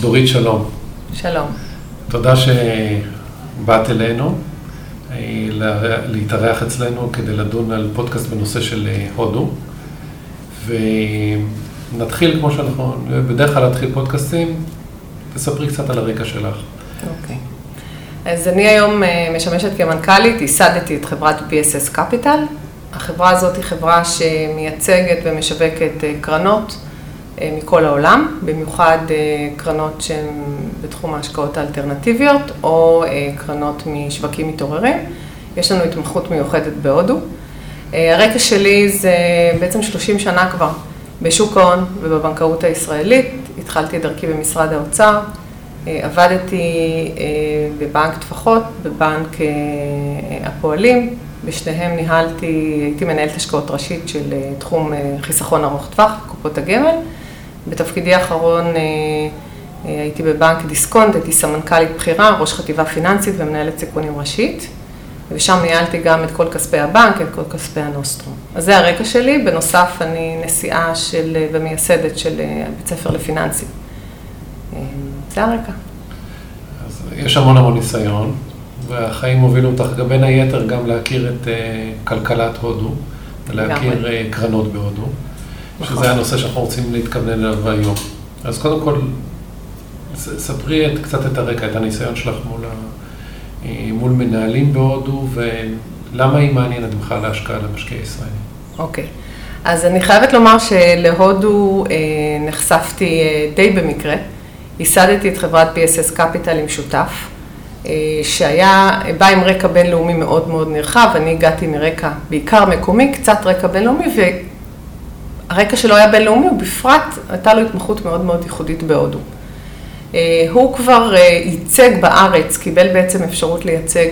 דורית שלום. שלום. תודה שבאת אלינו להתארח אצלנו כדי לדון על פודקאסט בנושא של הודו. ונתחיל כמו שאנחנו, בדרך כלל להתחיל פודקאסטים, תספרי קצת על הרקע שלך. אוקיי. Okay. אז אני היום משמשת כמנכ"לית, ייסדתי את חברת BSS Capital. החברה הזאת היא חברה שמייצגת ומשווקת קרנות. אה, מכל העולם, במיוחד אה, קרנות שהן בתחום ההשקעות האלטרנטיביות או אה, קרנות משווקים מתעוררים. יש לנו התמחות מיוחדת בהודו. הרקע שלי זה בעצם 30 שנה כבר בשוק ההון ובבנקאות הישראלית. התחלתי את דרכי במשרד האוצר, עבדתי בבנק טפחות, בבנק הפועלים, בשניהם ניהלתי, הייתי מנהלת השקעות ראשית של תחום חיסכון ארוך טווח, קופות הגמל. בתפקידי האחרון אה, אה, הייתי בבנק דיסקונט, הייתי סמנכ"לית בכירה, ראש חטיבה פיננסית ומנהלת סיכונים ראשית, ושם ניהלתי גם את כל כספי הבנק, את כל כספי הנוסטרו. אז זה הרקע שלי, בנוסף אני נשיאה של, ומייסדת של אה, בית ספר לפיננסים. זה הרקע. אז יש המון המון ניסיון, והחיים הובילו אותך גם בין היתר גם להכיר את כלכלת הודו, ולהכיר קרנות בהודו. שזה הנושא שאנחנו רוצים להתכוונן אליו היום. אז קודם כל, ספרי את, קצת את הרקע, את הניסיון שלך מול, ה, אה, מול מנהלים בהודו, ולמה היא מעניינת בכלל להשקעה למשקיעי ישראלים. אוקיי. אז אני חייבת לומר שלהודו אה, נחשפתי אה, די במקרה. ייסדתי את חברת PSS Capital עם שותף, אה, שהיה, בא עם רקע בינלאומי מאוד מאוד נרחב, אני הגעתי מרקע בעיקר מקומי, קצת רקע בינלאומי, הרקע שלו היה בינלאומי, ובפרט הייתה לו התמחות מאוד מאוד ייחודית בהודו. אה, הוא כבר אה, ייצג בארץ, קיבל בעצם אפשרות לייצג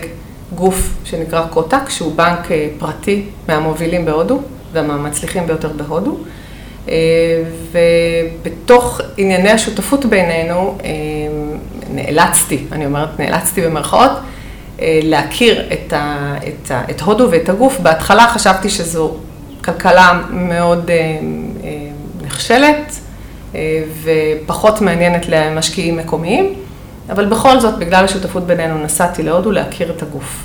גוף שנקרא קוטק, שהוא בנק אה, פרטי מהמובילים בהודו והמצליחים ביותר בהודו. ובתוך ענייני השותפות בינינו, נאלצתי, אני אומרת נאלצתי במרכאות, להכיר את, ה, את, ה, את הודו ואת הגוף. בהתחלה חשבתי שזו כלכלה מאוד אה, אה, נכשלת אה, ופחות מעניינת למשקיעים מקומיים, אבל בכל זאת, בגלל השותפות בינינו, נסעתי להודו להכיר את הגוף.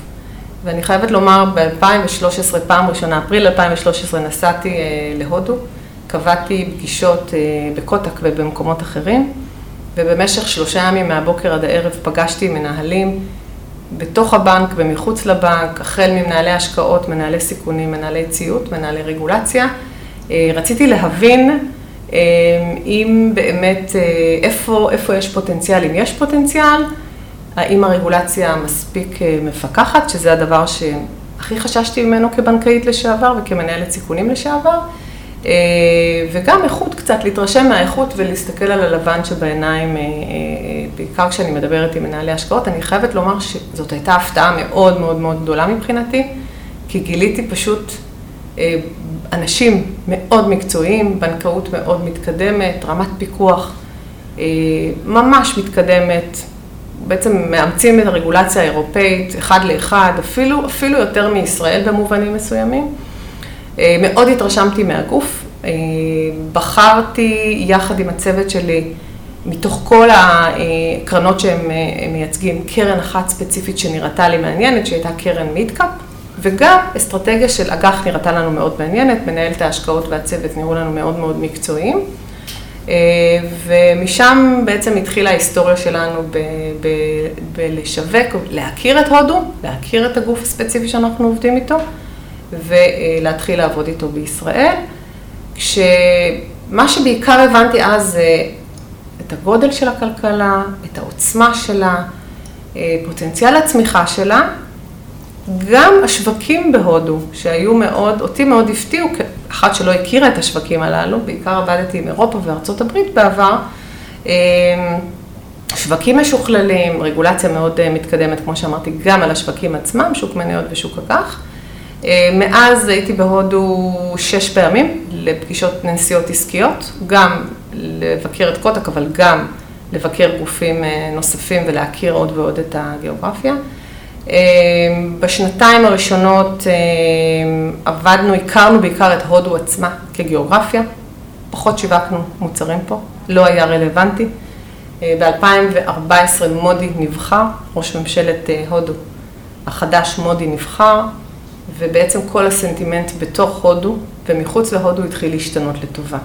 ואני חייבת לומר, ב-2013, פעם ראשונה, אפריל 2013, נסעתי להודו, קבעתי פגישות בקוטק ובמקומות אחרים, ובמשך שלושה ימים מהבוקר עד הערב פגשתי מנהלים בתוך הבנק ומחוץ לבנק, החל ממנהלי השקעות, מנהלי סיכונים, מנהלי ציות, מנהלי רגולציה. אה, רציתי להבין אה, אם באמת, אה, איפה, איפה יש פוטנציאל, אם יש פוטנציאל, האם הרגולציה מספיק מפקחת, שזה הדבר שהכי חששתי ממנו כבנקאית לשעבר וכמנהלת סיכונים לשעבר. אה, וגם איכות קצת, להתרשם מהאיכות ולהסתכל על הלבן שבעיניים, אה, אה, בעיקר כשאני מדברת עם מנהלי השקעות, אני חייבת לומר שזאת הייתה הפתעה מאוד מאוד מאוד גדולה מבחינתי, כי גיליתי פשוט אנשים מאוד מקצועיים, בנקאות מאוד מתקדמת, רמת פיקוח ממש מתקדמת, בעצם מאמצים את הרגולציה האירופאית אחד לאחד, אפילו, אפילו יותר מישראל במובנים מסוימים. אה, מאוד התרשמתי מהגוף, אה, בחרתי יחד עם הצוות שלי, מתוך כל הקרנות שהם אה, מייצגים, קרן אחת ספציפית שנראתה לי מעניינת, שהייתה קרן מידקאפ, וגם אסטרטגיה של אג"ח נראתה לנו מאוד מעניינת, מנהלת ההשקעות והצוות נראו לנו מאוד מאוד מקצועיים. ומשם בעצם התחילה ההיסטוריה שלנו בלשווק, להכיר את הודו, להכיר את הגוף הספציפי שאנחנו עובדים איתו. ולהתחיל לעבוד איתו בישראל. כשמה שבעיקר הבנתי אז זה את הגודל של הכלכלה, את העוצמה שלה, אה, פוטנציאל הצמיחה שלה, גם השווקים בהודו, שהיו מאוד, אותי מאוד הפתיעו, כאחת שלא הכירה את השווקים הללו, בעיקר עבדתי עם אירופה וארצות הברית בעבר, אה, שווקים משוכללים, רגולציה מאוד אה, מתקדמת, כמו שאמרתי, גם על השווקים עצמם, שוק מניות ושוק אג"ח. אה, מאז הייתי בהודו שש פעמים לפגישות נסיעות עסקיות, גם לבקר את קוטק, אבל גם לבקר גופים אה, נוספים ולהכיר עוד ועוד את הגיאוגרפיה. אה, בשנתיים הראשונות עבדנו, הכרנו בעיקר את הודו עצמה כגיאוגרפיה, פחות שיווקנו מוצרים פה, לא היה רלוונטי. ב-2014 מודי נבחר, ראש ממשלת הודו החדש מודי נבחר, ובעצם כל הסנטימנט בתוך הודו ומחוץ להודו התחיל להשתנות לטובה.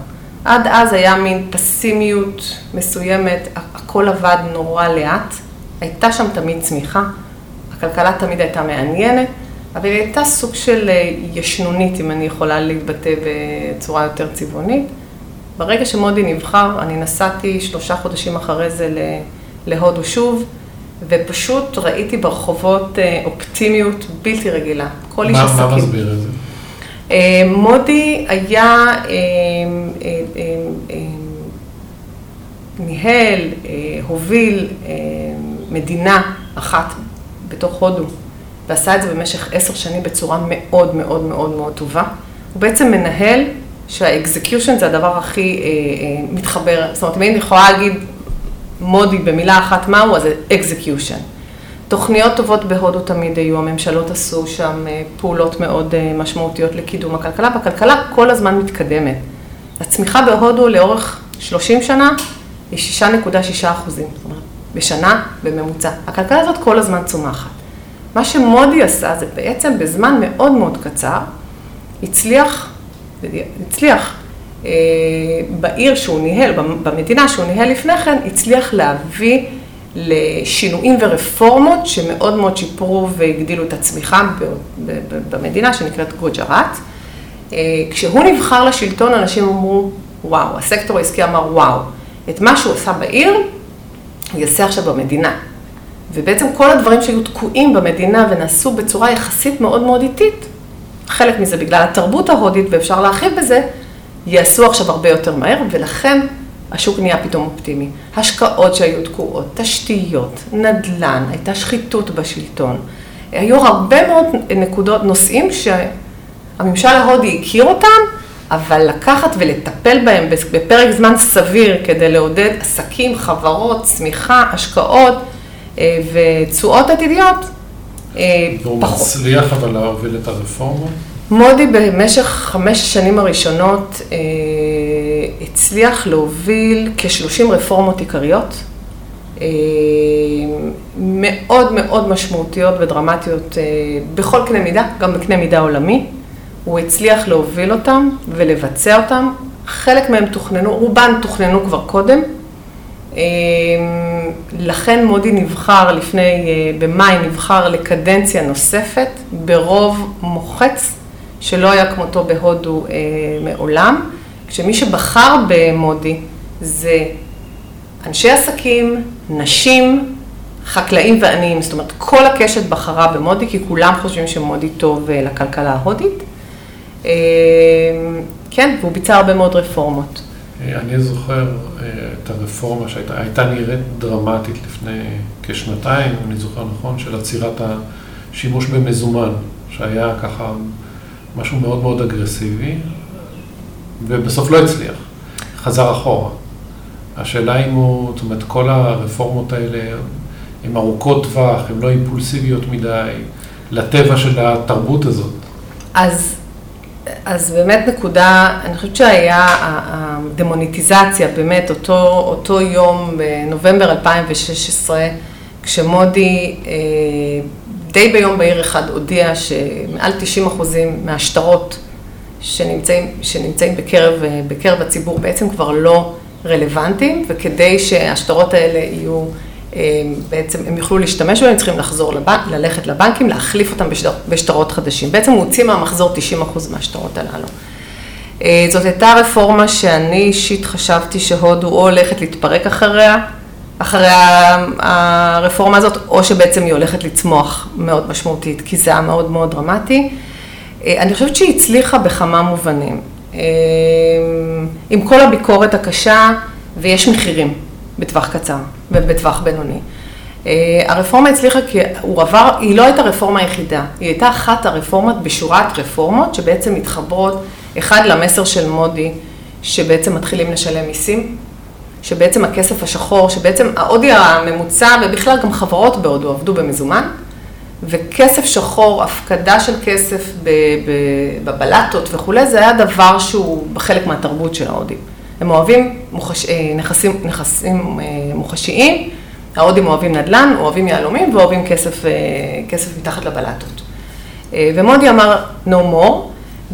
עד אז היה מין פסימיות מסוימת, הכל עבד נורא לאט, הייתה שם תמיד צמיחה, הכלכלה תמיד הייתה מעניינת, אבל היא הייתה סוג של אה, ישנונית, אם אני יכולה להתבטא בצורה יותר צבעונית. ברגע שמודי נבחר, אני נסעתי שלושה חודשים אחרי זה להודו שוב, ופשוט ראיתי ברחובות אה, אופטימיות בלתי רגילה. כל איש עסקים. מה מסביר את זה? אה, מודי היה, ניהל, הוביל מדינה אחת בתוך הודו, ועשה את זה במשך עשר שנים בצורה מאוד מאוד מאוד מאוד טובה. הוא בעצם מנהל שה execution זה הדבר הכי אה, אה, מתחבר, זאת אומרת, אם אני יכולה להגיד מודי במילה אחת מהו, אז זה execution. תוכניות טובות בהודו תמיד היו, הממשלות עשו שם אה, פעולות מאוד אה, משמעותיות לקידום הכלכלה, והכלכלה כל הזמן מתקדמת. הצמיחה בהודו לאורך 30 שנה היא 6.6 אחוזים, זאת אומרת, בשנה בממוצע. הכלכלה הזאת כל הזמן צומחת. מה שמודי עשה זה בעצם בזמן מאוד מאוד קצר, הצליח, הצליח בעיר שהוא ניהל, במדינה שהוא ניהל לפני כן, הצליח להביא לשינויים ורפורמות שמאוד מאוד שיפרו והגדילו את הצמיחה במדינה שנקראת גוג'ראט. אה, כשהוא נבחר לשלטון, אנשים אמרו, וואו, הסקטור העסקי אמר, וואו, את מה שהוא עשה בעיר, הוא יעשה עכשיו במדינה. ובעצם כל הדברים שהיו תקועים במדינה ונעשו בצורה יחסית מאוד מאוד איטית, חלק מזה בגלל התרבות ההודית, ואפשר להרחיב בזה, יעשו עכשיו הרבה יותר מהר, ולכן השוק נהיה פתאום אופטימי. השקעות שהיו תקועות, תשתיות, נדל"ן, הייתה שחיתות בשלטון. היו הרבה מאוד נקודות, נושאים שהממשל ההודי הכיר אותם, אבל לקחת ולטפל בהם בפרק זמן סביר כדי לעודד עסקים, חברות, צמיחה, השקעות, אה, ותשואות עתידיות אה, והוא פחות. והוא מצליח אבל להוביל את הרפורמה? מודי במשך חמש השנים הראשונות אה, הצליח להוביל כ-30 רפורמות עיקריות, מאוד מאוד משמעותיות ודרמטיות בכל קנה מידה, גם בקנה מידה עולמי. הוא הצליח להוביל אותם ולבצע אותם. חלק מהם תוכננו, רובן תוכננו כבר קודם, אמ, לכן מודי נבחר לפני, אה, במאי נבחר לקדנציה נוספת ברוב מוחץ שלא היה כמותו בהודו אה, מעולם, כשמי שבחר במודי זה אנשי עסקים, נשים, חקלאים ועניים, זאת אומרת כל הקשת בחרה במודי כי כולם חושבים שמודי טוב אה, לכלכלה ההודית. אמ, כן, והוא ביצע הרבה מאוד רפורמות. אני זוכר אה, את הרפורמה שהייתה נראית דרמטית לפני כשנתיים, אני זוכר נכון, של עצירת השימוש במזומן, שהיה ככה משהו מאוד מאוד אגרסיבי, ובסוף לא הצליח, חזר אחורה. השאלה אם הוא, זאת אומרת, כל הרפורמות האלה הן ארוכות טווח, הן לא אימפולסיביות מדי, לטבע של התרבות הזאת. אז אז באמת נקודה, אני חושבת שהיה הדמוניטיזציה, באמת אותו, אותו יום בנובמבר 2016, כשמודי אה, די ביום בהיר אחד הודיע שמעל 90 אחוזים מהשטרות שנמצאים, שנמצאים בקרב, בקרב הציבור בעצם כבר לא רלוונטיים, וכדי שהשטרות האלה יהיו אה, בעצם הם יוכלו להשתמש בהם, הם צריכים לחזור לבנק, ללכת לבנקים, להחליף אותם בשטר, בשטרות חדשים. בעצם הוא הוציא מהמחזור 90% מהשטרות הללו. אה, זאת הייתה רפורמה שאני אישית חשבתי שהודו או הולכת להתפרק אחריה, אחרי הרפורמה הזאת, או שבעצם היא הולכת לצמוח מאוד משמעותית, כי זה היה מאוד מאוד דרמטי. אה, אני חושבת שהיא הצליחה בכמה מובנים. עם כל הביקורת הקשה, ויש מחירים. בטווח קצר ובטווח בינוני. אה, הרפורמה הצליחה כי הוא עבר, היא לא הייתה רפורמה היחידה, היא הייתה אחת הרפורמות בשורת רפורמות שבעצם מתחברות, אחד למסר של מודי, שבעצם מתחילים לשלם מיסים, שבעצם הכסף השחור, שבעצם ההודי הממוצע ובכלל גם חברות בהודו עבדו במזומן, וכסף שחור, הפקדה של כסף בבלטות וכולי, זה היה דבר שהוא חלק מהתרבות של ההודים. הם אוהבים מוחש... נכסים, נכסים מוחשיים, ההודים אוהבים נדל"ן, אוהבים יהלומים ואוהבים כסף, כסף מתחת לבלטות. ומודי אמר no more,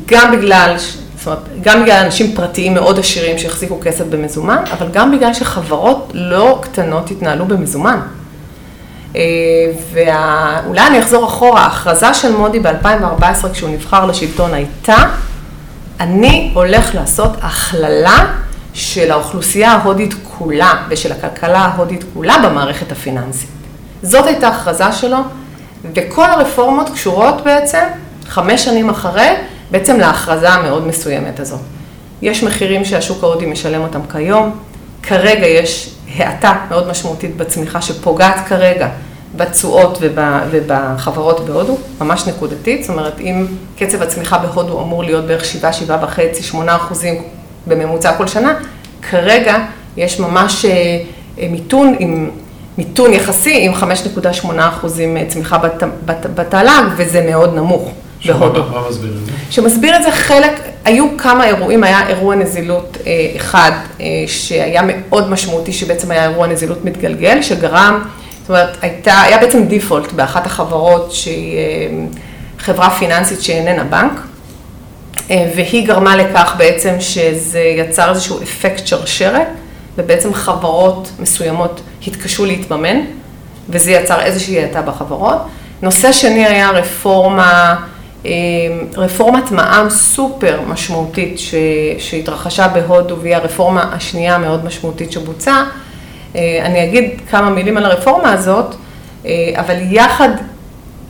גם בגלל, זאת אומרת, גם בגלל אנשים פרטיים מאוד עשירים שהחזיקו כסף במזומן, אבל גם בגלל שחברות לא קטנות התנהלו במזומן. ואולי אני אחזור אחורה, ההכרזה של מודי ב-2014 כשהוא נבחר לשלטון הייתה, אני הולך לעשות הכללה של האוכלוסייה ההודית כולה ושל הכלכלה ההודית כולה במערכת הפיננסית. זאת הייתה הכרזה שלו, וכל הרפורמות קשורות בעצם, חמש שנים אחרי, בעצם להכרזה המאוד מסוימת הזו. יש מחירים שהשוק ההודי משלם אותם כיום, כרגע יש האטה מאוד משמעותית בצמיחה שפוגעת כרגע בתשואות ובחברות בהודו, ממש נקודתית, זאת אומרת, אם קצב הצמיחה בהודו אמור להיות בערך 7, 7 וחצי, 8 אחוזים בממוצע כל שנה, כרגע יש ממש אה, מיתון עם מיתון יחסי עם 5.8 אחוזים צמיחה בתל"ג, וזה מאוד נמוך. בהודו. מה מסביר את זה? שמסביר את זה חלק, היו כמה אירועים, היה אירוע נזילות אה, אחד אה, שהיה מאוד משמעותי, שבעצם היה אירוע נזילות מתגלגל, שגרם, זאת אומרת, הייתה, היה בעצם דיפולט באחת החברות שהיא אה, חברה פיננסית שאיננה בנק, והיא גרמה לכך בעצם שזה יצר איזשהו אפקט שרשרת, ובעצם חברות מסוימות התקשו להתממן, וזה יצר איזושהי האטה בחברות. נושא שני היה רפורמה רפורמת מע"מ סופר משמעותית ש, שהתרחשה בהודו והיא הרפורמה השנייה המאוד משמעותית שבוצעה. אה, אני אגיד כמה מילים על הרפורמה הזאת, אה, אבל יחד,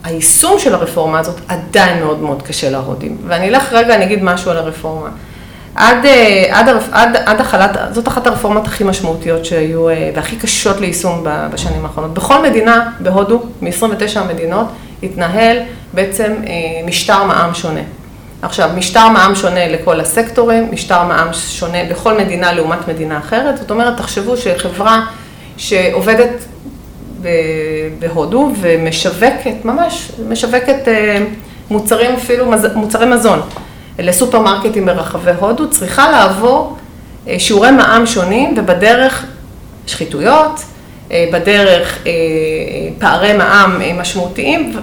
היישום של הרפורמה הזאת עדיין מאוד מאוד קשה להודים. ואני אלך רגע, אני אגיד משהו על הרפורמה. עד, אה, עד, עד, עד החלת, זאת אחת הרפורמות הכי משמעותיות שהיו והכי קשות ליישום בשנים האחרונות. בכל מדינה בהודו, מ-29 המדינות, התנהל בעצם אה, משטר מע"מ שונה. עכשיו, משטר מע"מ שונה לכל הסקטורים, משטר מע"מ שונה בכל מדינה לעומת מדינה אחרת, זאת אומרת, תחשבו שחברה שעובדת בהודו ומשווקת, ממש, משווקת אה, מוצרים אפילו, מוצרי מזון לסופרמרקטים ברחבי הודו, צריכה לעבור אה, שיעורי מע"מ שונים ובדרך שחיתויות, בדרך פערי מע"מ משמעותיים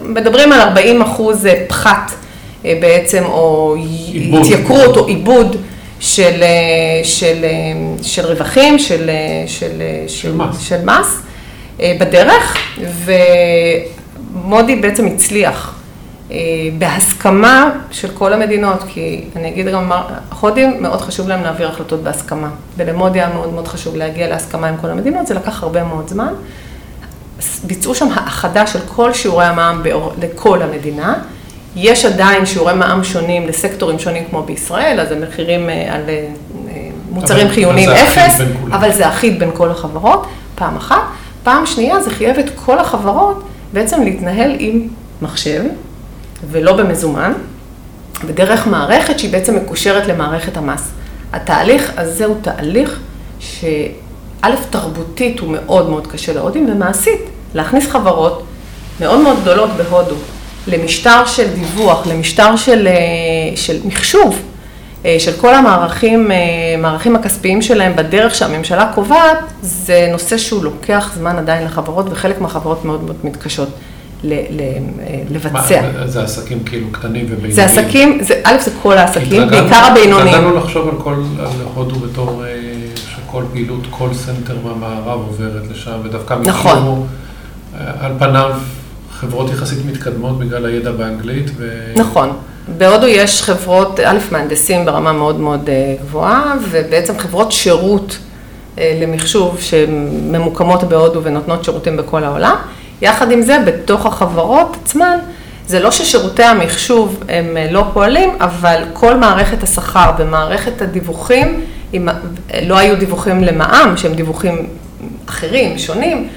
מדברים על 40 אחוז אה, פחת אה, בעצם, או עיבוד. התייקרות או עיבוד של, אה, של, של רווחים, של, של, של, מס. של מס בדרך, ומודי בעצם הצליח בהסכמה של כל המדינות, כי אני אגיד גם, הודים מאוד חשוב להם להעביר החלטות בהסכמה, ולמודי היה מאוד מאוד חשוב להגיע להסכמה עם כל המדינות, זה לקח הרבה מאוד זמן. ביצעו שם האחדה של כל שיעורי המע"מ לכל המדינה. יש עדיין שיעורי מע"מ שונים לסקטורים שונים כמו בישראל, אז המחירים אה, על אה, מוצרים חיוניים אפס, אבל זה אחיד בין כל החברות, פעם אחת. פעם שנייה זה חייב את כל החברות בעצם להתנהל עם מחשב ולא במזומן, ודרך מערכת שהיא בעצם מקושרת למערכת המס. התהליך הזה הוא תהליך ש... א', תרבותית הוא מאוד מאוד קשה להודים, ומעשית, להכניס חברות מאוד מאוד גדולות בהודו למשטר של דיווח, למשטר של, אה, של מחשוב, אה, של כל המערכים, אה, מערכים הכספיים שלהם בדרך שהממשלה קובעת, זה נושא שהוא לוקח זמן עדיין לחברות, וחלק מהחברות מאוד מאוד מתקשות. ל, ל, לבצע. מה, זה עסקים כאילו קטנים ובינוניים? זה עסקים, זה, א', זה כל העסקים, בעיקר הבינוניים. התרגלנו לחשוב על כל, על הודו בתור כל פעילות call center מהמערב עוברת לשם, ודווקא נכון. מכירו, אה, על פניו, חברות יחסית מתקדמות בגלל הידע באנגלית. ו... נכון. בהודו יש חברות, א', מהנדסים ברמה מאוד מאוד אה, גבוהה, ובעצם חברות שירות אה, למחשוב שממוקמות בהודו ונותנות שירותים בכל העולם. יחד עם זה, בתוך החברות עצמן, זה לא ששירותי המחשוב הם לא פועלים, אבל כל מערכת השכר ומערכת הדיווחים אם, לא היו דיווחים למע"מ, שהם דיווחים אחרים, שונים,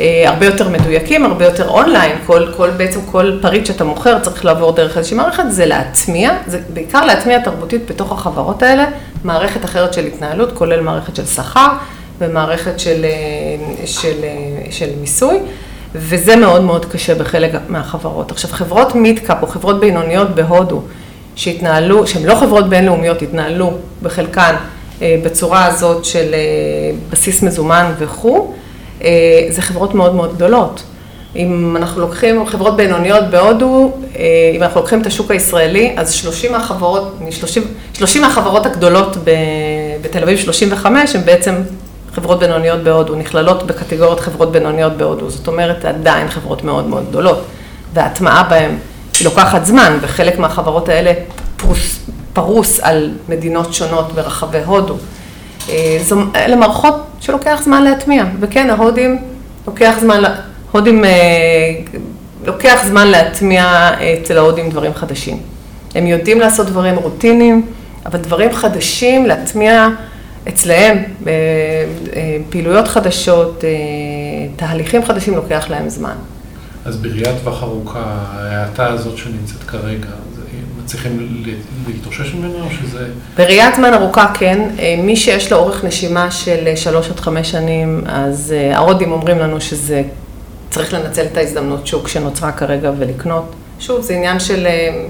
אה, הרבה יותר מדויקים, הרבה יותר אונליין, כל, כל, בעצם כל פריט שאתה מוכר צריך לעבור דרך איזושהי מערכת, זה להטמיע, זה בעיקר להטמיע תרבותית בתוך החברות האלה, מערכת אחרת של התנהלות, כולל מערכת של שכר ומערכת של, אה, של, אה, של מיסוי. וזה מאוד מאוד קשה בחלק מהחברות. עכשיו, חברות מידקאפ או חברות בינוניות בהודו, שהתנהלו, שהן לא חברות בינלאומיות, התנהלו בחלקן בצורה הזאת של בסיס מזומן וכו', זה חברות מאוד מאוד גדולות. אם אנחנו לוקחים חברות בינוניות בהודו, אם אנחנו לוקחים את השוק הישראלי, אז 30 מהחברות, 30, 30 מהחברות הגדולות בתל אביב, 35, הן בעצם חברות בינוניות בהודו, נכללות בקטגוריות חברות בינוניות בהודו, זאת אומרת עדיין חברות מאוד מאוד גדולות, וההטמעה בהן היא לוקחת זמן, וחלק מהחברות האלה פרוס, פרוס על מדינות שונות ברחבי הודו. אה, אלה מערכות שלוקח זמן להטמיע, וכן, ההודים לוקח זמן, הודים אה, לוקח זמן להטמיע אצל ההודים דברים חדשים. הם יודעים לעשות דברים רוטיניים, אבל דברים חדשים, להטמיע אצלהם אה, אה, פעילויות חדשות, אה, תהליכים חדשים, לוקח להם זמן. אז בראיית טווח ארוכה, ההאטה הזאת שנמצאת כרגע, מצליחים להתאושש ממנו או שזה... בראיית זמן ארוכה כן, מי שיש לו אורך נשימה של שלוש עד חמש שנים, אז ההודים אומרים לנו שזה צריך לנצל את ההזדמנות שוק שנוצרה כרגע ולקנות. שוב, זה עניין של אה, אה,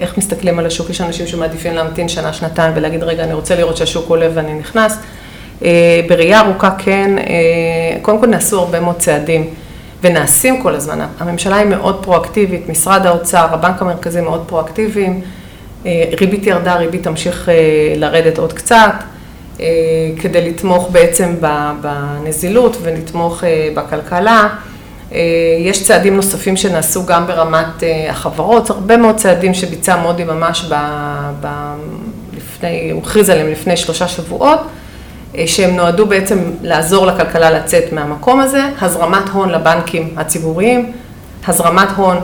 איך מסתכלים על השוק, יש אנשים שמעדיפים להמתין שנה, שנתיים ולהגיד, רגע, אני רוצה לראות שהשוק עולה ואני נכנס. אה, בראייה ארוכה כן, קודם כל נעשו הרבה מאוד צעדים ונעשים כל הזמן. הממשלה היא מאוד פרואקטיבית, משרד האוצר, הבנק המרכזי מאוד פרואקטיביים, ריבית ירדה, ריבית תמשיך לרדת עוד קצת, כדי לתמוך בעצם בנזילות ולתמוך בכלכלה. אה, יש צעדים נוספים שנעשו גם ברמת אה, החברות, הרבה מאוד צעדים שביצע מודי ממש ב, ב, לפני, הוא הכריז עליהם לפני שלושה שבועות, אה, שהם נועדו בעצם לעזור לכלכלה לצאת מהמקום הזה, הזרמת הון לבנקים הציבוריים, הזרמת הון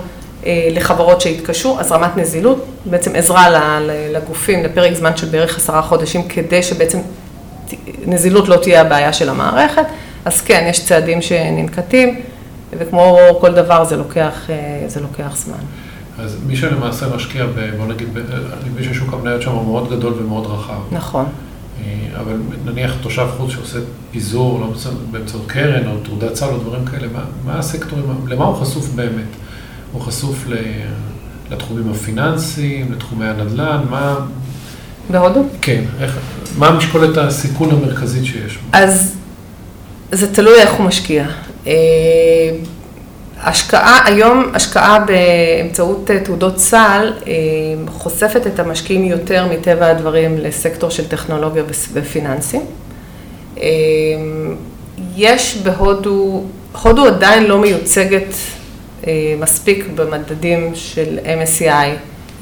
לחברות שהתקשו, הזרמת נזילות, בעצם עזרה לגופים לפרק זמן של בערך עשרה חודשים, כדי שבעצם נזילות לא תהיה הבעיה של המערכת, אז כן, יש צעדים שננקטים. וכמו כל דבר זה לוקח, אה, זה לוקח זמן. אז מי שלמעשה משקיע, ב, בוא נגיד, אני מבין ששוק המניות שם מאוד גדול ומאוד רחב. נכון. אה, אבל נניח תושב חוץ שעושה פיזור, לא באמצעות קרן או תעודת סל או דברים כאלה, מה, מה הסקטורים, למה הוא חשוף באמת? הוא חשוף לתחומים הפיננסיים, לתחומי הנדל"ן, מה... בהודו? כן, איך, מה משקולת הסיכון המרכזית שיש? אז זה תלוי איך הוא משקיע. אה, השקעה, היום השקעה באמצעות אה, תעודות סל אה, חושפת את המשקיעים יותר מטבע הדברים לסקטור של טכנולוגיה ופיננסים. יש בהודו, הודו עדיין לא מיוצגת מספיק במדדים של MSCI,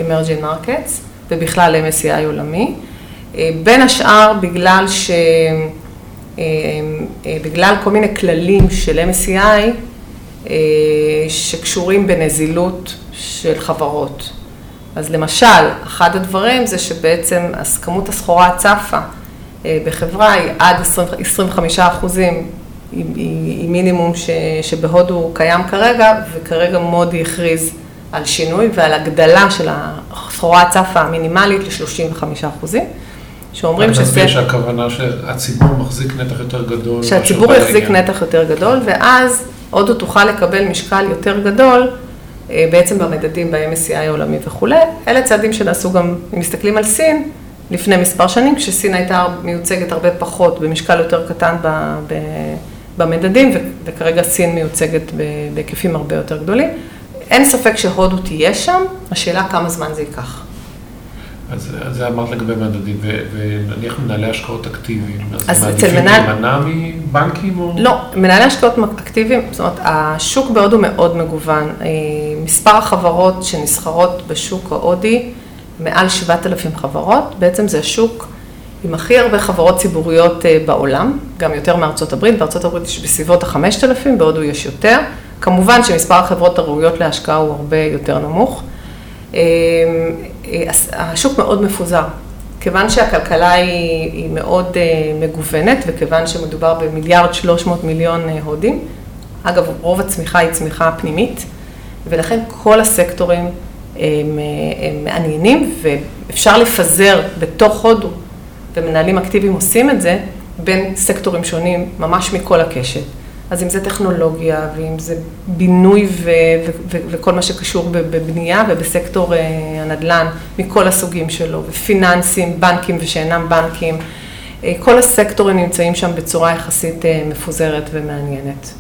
Emerging Markets, ובכלל MSCI עולמי. בין השאר בגלל ש... אה, אה, בגלל כל מיני כללים של MSCI אה, שקשורים בנזילות של חברות. אז למשל, אחד הדברים זה שבעצם כמות הסחורה הצפה בחברה היא עד 25 אחוזים, היא מינימום ש, שבהודו קיים כרגע, וכרגע מודי הכריז על שינוי ועל הגדלה של הסחורה הצפה המינימלית ל-35 אחוזים. שאומרים שזה... אני מסביר שהכוונה שהציבור מחזיק נתח יותר גדול. שהציבור יחזיק נתח יותר גדול, ואז הודו תוכל לקבל משקל יותר גדול, אה, בעצם במדדים ב-MSCI העולמי וכולי. אלה צעדים שנעשו גם, אם מסתכלים על סין, לפני מספר שנים, כשסין הייתה מיוצגת הרבה פחות, במשקל יותר קטן במדדים, וכרגע סין מיוצגת בהיקפים הרבה יותר גדולים. אין ספק שהודו תהיה שם, השאלה כמה זמן זה ייקח. אז זה אמרת לגבי מדדים, ונניח מנהלי השקעות אקטיביים, אז מעדיפים להימנע מבנקים או? לא, מנהלי השקעות אקטיביים, זאת אומרת, השוק בהודו מאוד מגוון. אה, מספר החברות שנסחרות בשוק ההודי, מעל 7,000 חברות, בעצם זה השוק עם הכי הרבה חברות ציבוריות אה, בעולם, גם יותר מארצות הברית, בארצות הברית יש בסביבות ה-5,000, בהודו יש יותר. כמובן שמספר החברות הראויות להשקעה הוא הרבה יותר נמוך. אה, השוק מאוד מפוזר. כיוון שהכלכלה היא, היא מאוד uh, מגוונת, וכיוון שמדובר במיליארד 300 מיליון uh, הודים, אגב, רוב הצמיחה היא צמיחה פנימית, ולכן כל הסקטורים הם, הם מעניינים, ואפשר לפזר בתוך הודו, ומנהלים אקטיביים עושים את זה, בין סקטורים שונים, ממש מכל הקשת. אז אם זה טכנולוגיה, ואם זה בינוי ו- ו- ו- וכל מה שקשור בבנייה ובסקטור אה, הנדל"ן, מכל הסוגים שלו, ופיננסים, בנקים ושאינם בנקים, כל הסקטורים נמצאים שם בצורה יחסית מפוזרת ומעניינת.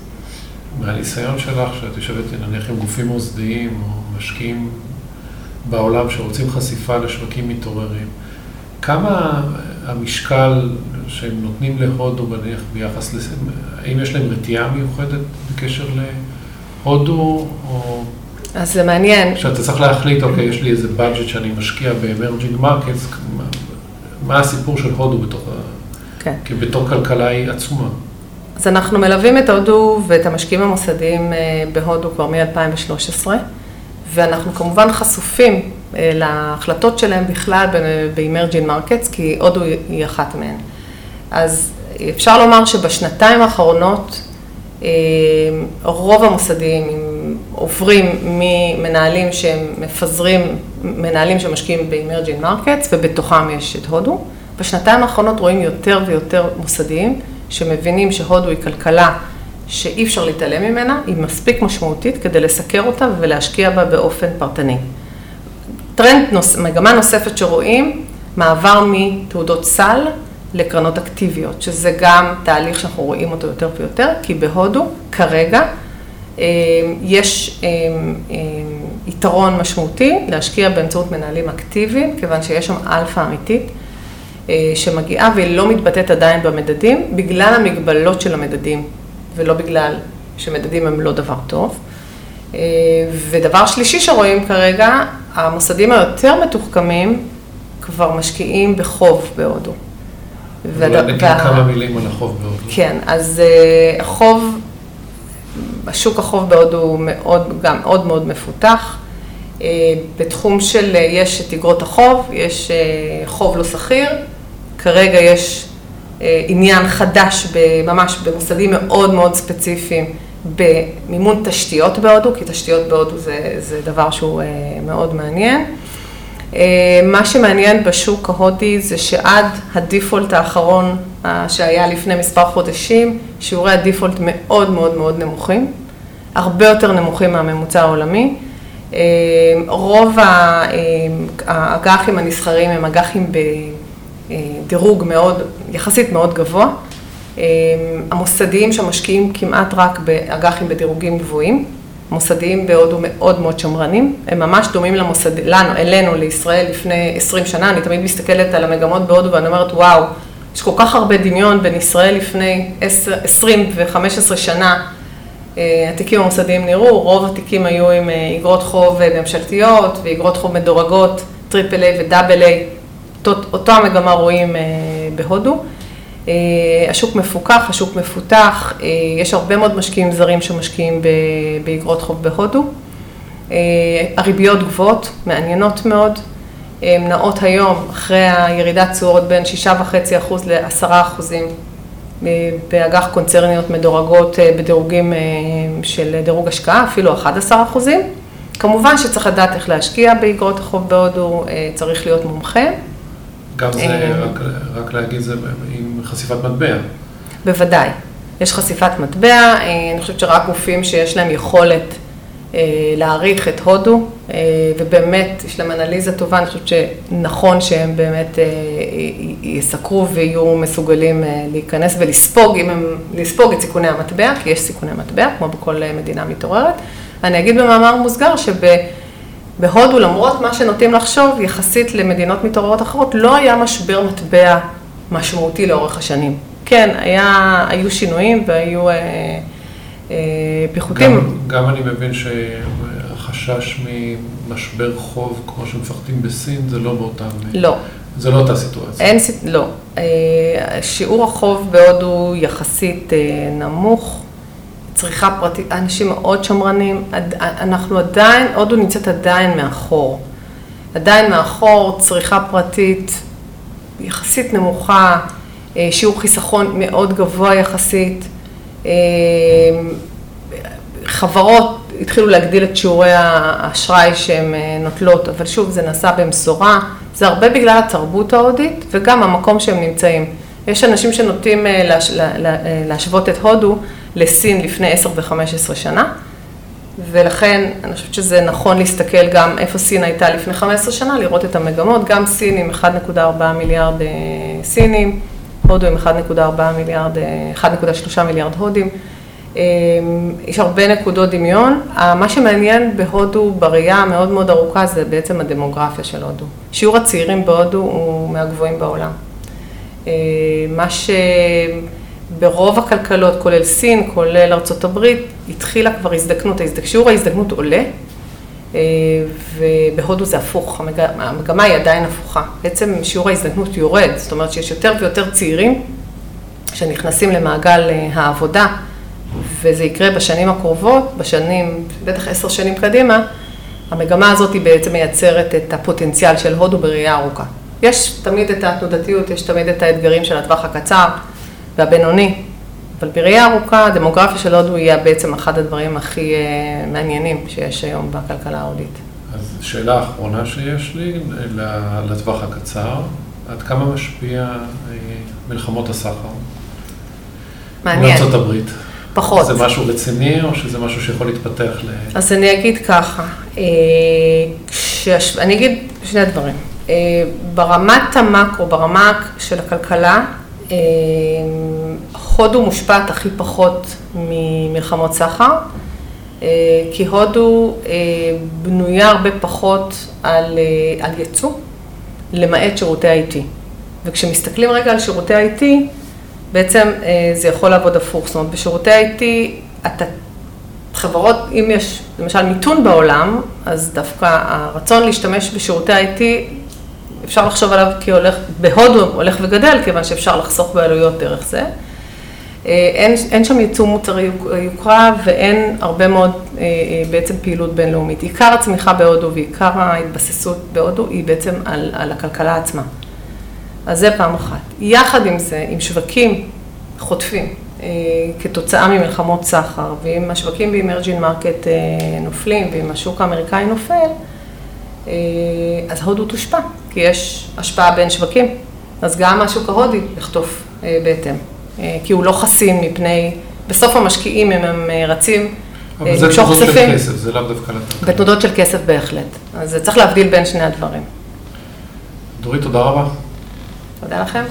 מהניסיון שלך, שאת יושבת נניח עם גופים מוסדיים או משקיעים בעולם שרוצים חשיפה לשווקים מתעוררים, כמה המשקל שהם נותנים להודו נניח ביחס לזה, האם יש להם רתיעה מיוחדת בקשר להודו, או... אז זה מעניין. שאתה צריך להחליט, אוקיי, יש לי איזה budget שאני משקיע ב-emerging markets, מה, מה הסיפור של הודו בתוך ה... כן. כי בתור כלכלה היא עצומה. אז אנחנו מלווים את הודו ואת המשקיעים המוסדיים אה, בהודו כבר מ-2013, ואנחנו כמובן חשופים אה, להחלטות שלהם בכלל ב-emerging markets, כי הודו היא אחת מהן. אז אפשר לומר שבשנתיים האחרונות אה, רוב המוסדיים עוברים ממנהלים שהם מפזרים, מנהלים שמשקיעים ב-emerging markets ובתוכם יש את הודו. בשנתיים האחרונות רואים יותר ויותר מוסדיים שמבינים שהודו היא כלכלה שאי אפשר להתעלם ממנה, היא מספיק משמעותית כדי לסקר אותה ולהשקיע בה באופן פרטני. טרנד, נוס, מגמה נוספת שרואים, מעבר מתעודות סל לקרנות אקטיביות, שזה גם תהליך שאנחנו רואים אותו יותר ויותר, כי בהודו כרגע אה, יש אה, אה, יתרון משמעותי להשקיע באמצעות מנהלים אקטיביים, כיוון שיש שם אלפא אמיתית. שמגיעה והיא לא מתבטאת עדיין במדדים, בגלל המגבלות של המדדים, ולא בגלל שמדדים הם לא דבר טוב. ודבר שלישי שרואים כרגע, המוסדים היותר מתוחכמים כבר משקיעים בחוב בהודו. אולי נגיד כמה מילים על החוב בהודו. כן, אז החוב, השוק החוב בהודו הוא מאוד, גם מאוד מאוד מפותח. בתחום של, יש את אגרות החוב, יש חוב לא שכיר, כרגע יש עניין חדש ממש במוסדים מאוד מאוד ספציפיים במימון תשתיות בהודו, כי תשתיות בהודו זה, זה דבר שהוא מאוד מעניין. מה שמעניין בשוק ההודי זה שעד הדיפולט האחרון שהיה לפני מספר חודשים, שיעורי הדיפולט מאוד מאוד מאוד נמוכים, הרבה יותר נמוכים מהממוצע העולמי. רוב האג"חים הנסחרים הם אג"חים בדירוג מאוד, יחסית מאוד גבוה. המוסדיים שמשקיעים כמעט רק באג"חים בדירוגים גבוהים. מוסדיים בהודו מאוד מאוד שמרנים, הם ממש דומים למוסד, לנו, אלינו, לישראל לפני 20 שנה, אני תמיד מסתכלת על המגמות בהודו ואני אומרת, וואו, יש כל כך הרבה דמיון בין ישראל לפני 10, 20 ו-15 שנה, התיקים המוסדיים נראו, רוב התיקים היו עם אגרות חוב ממשלתיות ואגרות חוב מדורגות, triple A ו double A, אותו המגמה רואים בהודו. השוק מפוקח, השוק מפותח, יש הרבה מאוד משקיעים זרים שמשקיעים באגרות חוב בהודו. הריביות גבוהות, מעניינות מאוד, הן נעות היום אחרי הירידת תשואות בין 6.5% ל-10% באג"ח קונצרניות מדורגות בדירוגים של דירוג השקעה, אפילו 11%. כמובן שצריך לדעת איך להשקיע באגרות החוב בהודו, צריך להיות מומחה. גם זה, רק, רק להגיד, זה עם חשיפת מטבע. בוודאי. יש חשיפת מטבע, אני חושבת שרק גופים שיש להם יכולת להעריך את הודו, ובאמת יש להם אנליזה טובה, אני חושבת שנכון שהם באמת יסקרו ויהיו מסוגלים להיכנס ולספוג, אם הם, לספוג את סיכוני המטבע, כי יש סיכוני מטבע, כמו בכל מדינה מתעוררת. אני אגיד במאמר מוסגר שב... בהודו, למרות מה שנוטים לחשוב, יחסית למדינות מתעוררות אחרות, לא היה משבר מטבע משמעותי לאורך השנים. כן, היה, היו שינויים והיו אה, אה, פיחותים. גם, גם אני מבין שהחשש ממשבר חוב, כמו שמפחדים בסין, זה לא באותם... לא. זה לא אותה סיטואציה. אין, לא. אה, שיעור החוב בהודו יחסית אה, נמוך. צריכה פרטית, אנשים מאוד שמרנים, אנחנו עדיין, הודו נמצאת עדיין מאחור. עדיין מאחור, צריכה פרטית יחסית נמוכה, שיעור חיסכון מאוד גבוה יחסית. חברות התחילו להגדיל את שיעורי האשראי שהן נוטלות, אבל שוב, זה נעשה במשורה. זה הרבה בגלל התרבות ההודית וגם המקום שהם נמצאים. יש אנשים שנוטים להשוות את הודו לסין לפני 10 ו-15 שנה, ולכן אני חושבת שזה נכון להסתכל גם איפה סין הייתה לפני 15 שנה, לראות את המגמות, גם סין עם 1.4 מיליארד סינים, הודו עם 1.4 מיליארד, 1.3 מיליארד הודים. יש הרבה נקודות דמיון. מה שמעניין בהודו בראייה המאוד מאוד ארוכה זה בעצם הדמוגרפיה של הודו. שיעור הצעירים בהודו הוא מהגבוהים בעולם. מה שברוב הכלכלות, כולל סין, כולל ארה"ב, התחילה כבר הזדקנות, שיעור ההזדקנות עולה. ובהודו זה הפוך, המגמה היא עדיין הפוכה. בעצם שיעור ההזדקנות יורד, זאת אומרת שיש יותר ויותר צעירים שנכנסים למעגל העבודה, וזה יקרה בשנים הקרובות, בשנים, בטח עשר שנים קדימה, המגמה הזאת היא בעצם מייצרת את הפוטנציאל של הודו בראייה ארוכה. יש תמיד את התנודתיות, יש תמיד את האתגרים של הטווח הקצר והבינוני, אבל בראייה ארוכה, הדמוגרפיה של הודו היא בעצם אחד הדברים הכי מעניינים שיש היום בכלכלה ההודית. אז שאלה אחרונה שיש לי, לטווח הקצר, עד כמה משפיע מלחמות הסחר? מעניין. בארצות הברית. פחות. זה משהו רציני או שזה משהו שיכול להתפתח ל... אז אני אגיד ככה, אני אגיד שני דברים. ברמת המקרו, ברמה של הכלכלה, הודו מושפעת הכי פחות ממלחמות סחר, כי הודו בנויה הרבה פחות על ייצוא, למעט שירותי IT. וכשמסתכלים רגע על שירותי IT, בעצם זה יכול לעבוד הפוך, זאת אומרת בשירותי IT, אתה, חברות, אם יש למשל מיתון בעולם, אז דווקא הרצון להשתמש בשירותי IT, אפשר לחשוב עליו כי הולך, בהודו הולך וגדל, כיוון שאפשר לחסוך בעלויות דרך זה. אין, אין שם ייצוא מוצרי יוקרה ואין הרבה מאוד בעצם פעילות בינלאומית. עיקר הצמיחה בהודו ועיקר ההתבססות בהודו היא בעצם על, על הכלכלה עצמה. אז זה פעם אחת. יחד עם זה, עם שווקים חוטפים כתוצאה ממלחמות סחר, ואם השווקים ב emerging market נופלים, ואם השוק האמריקאי נופל, אז הודו תושפע, כי יש השפעה בין שווקים. אז גם השוק ההודי יחטוף בהתאם. כי הוא לא חסין מפני, בסוף המשקיעים אם הם רצים למשוך כספים. אבל זה תנודות של כסף, זה לאו דווקא לתקן. בתנודות של כסף בהחלט. אז צריך להבדיל בין שני הדברים. דורית, תודה רבה. תודה לכם.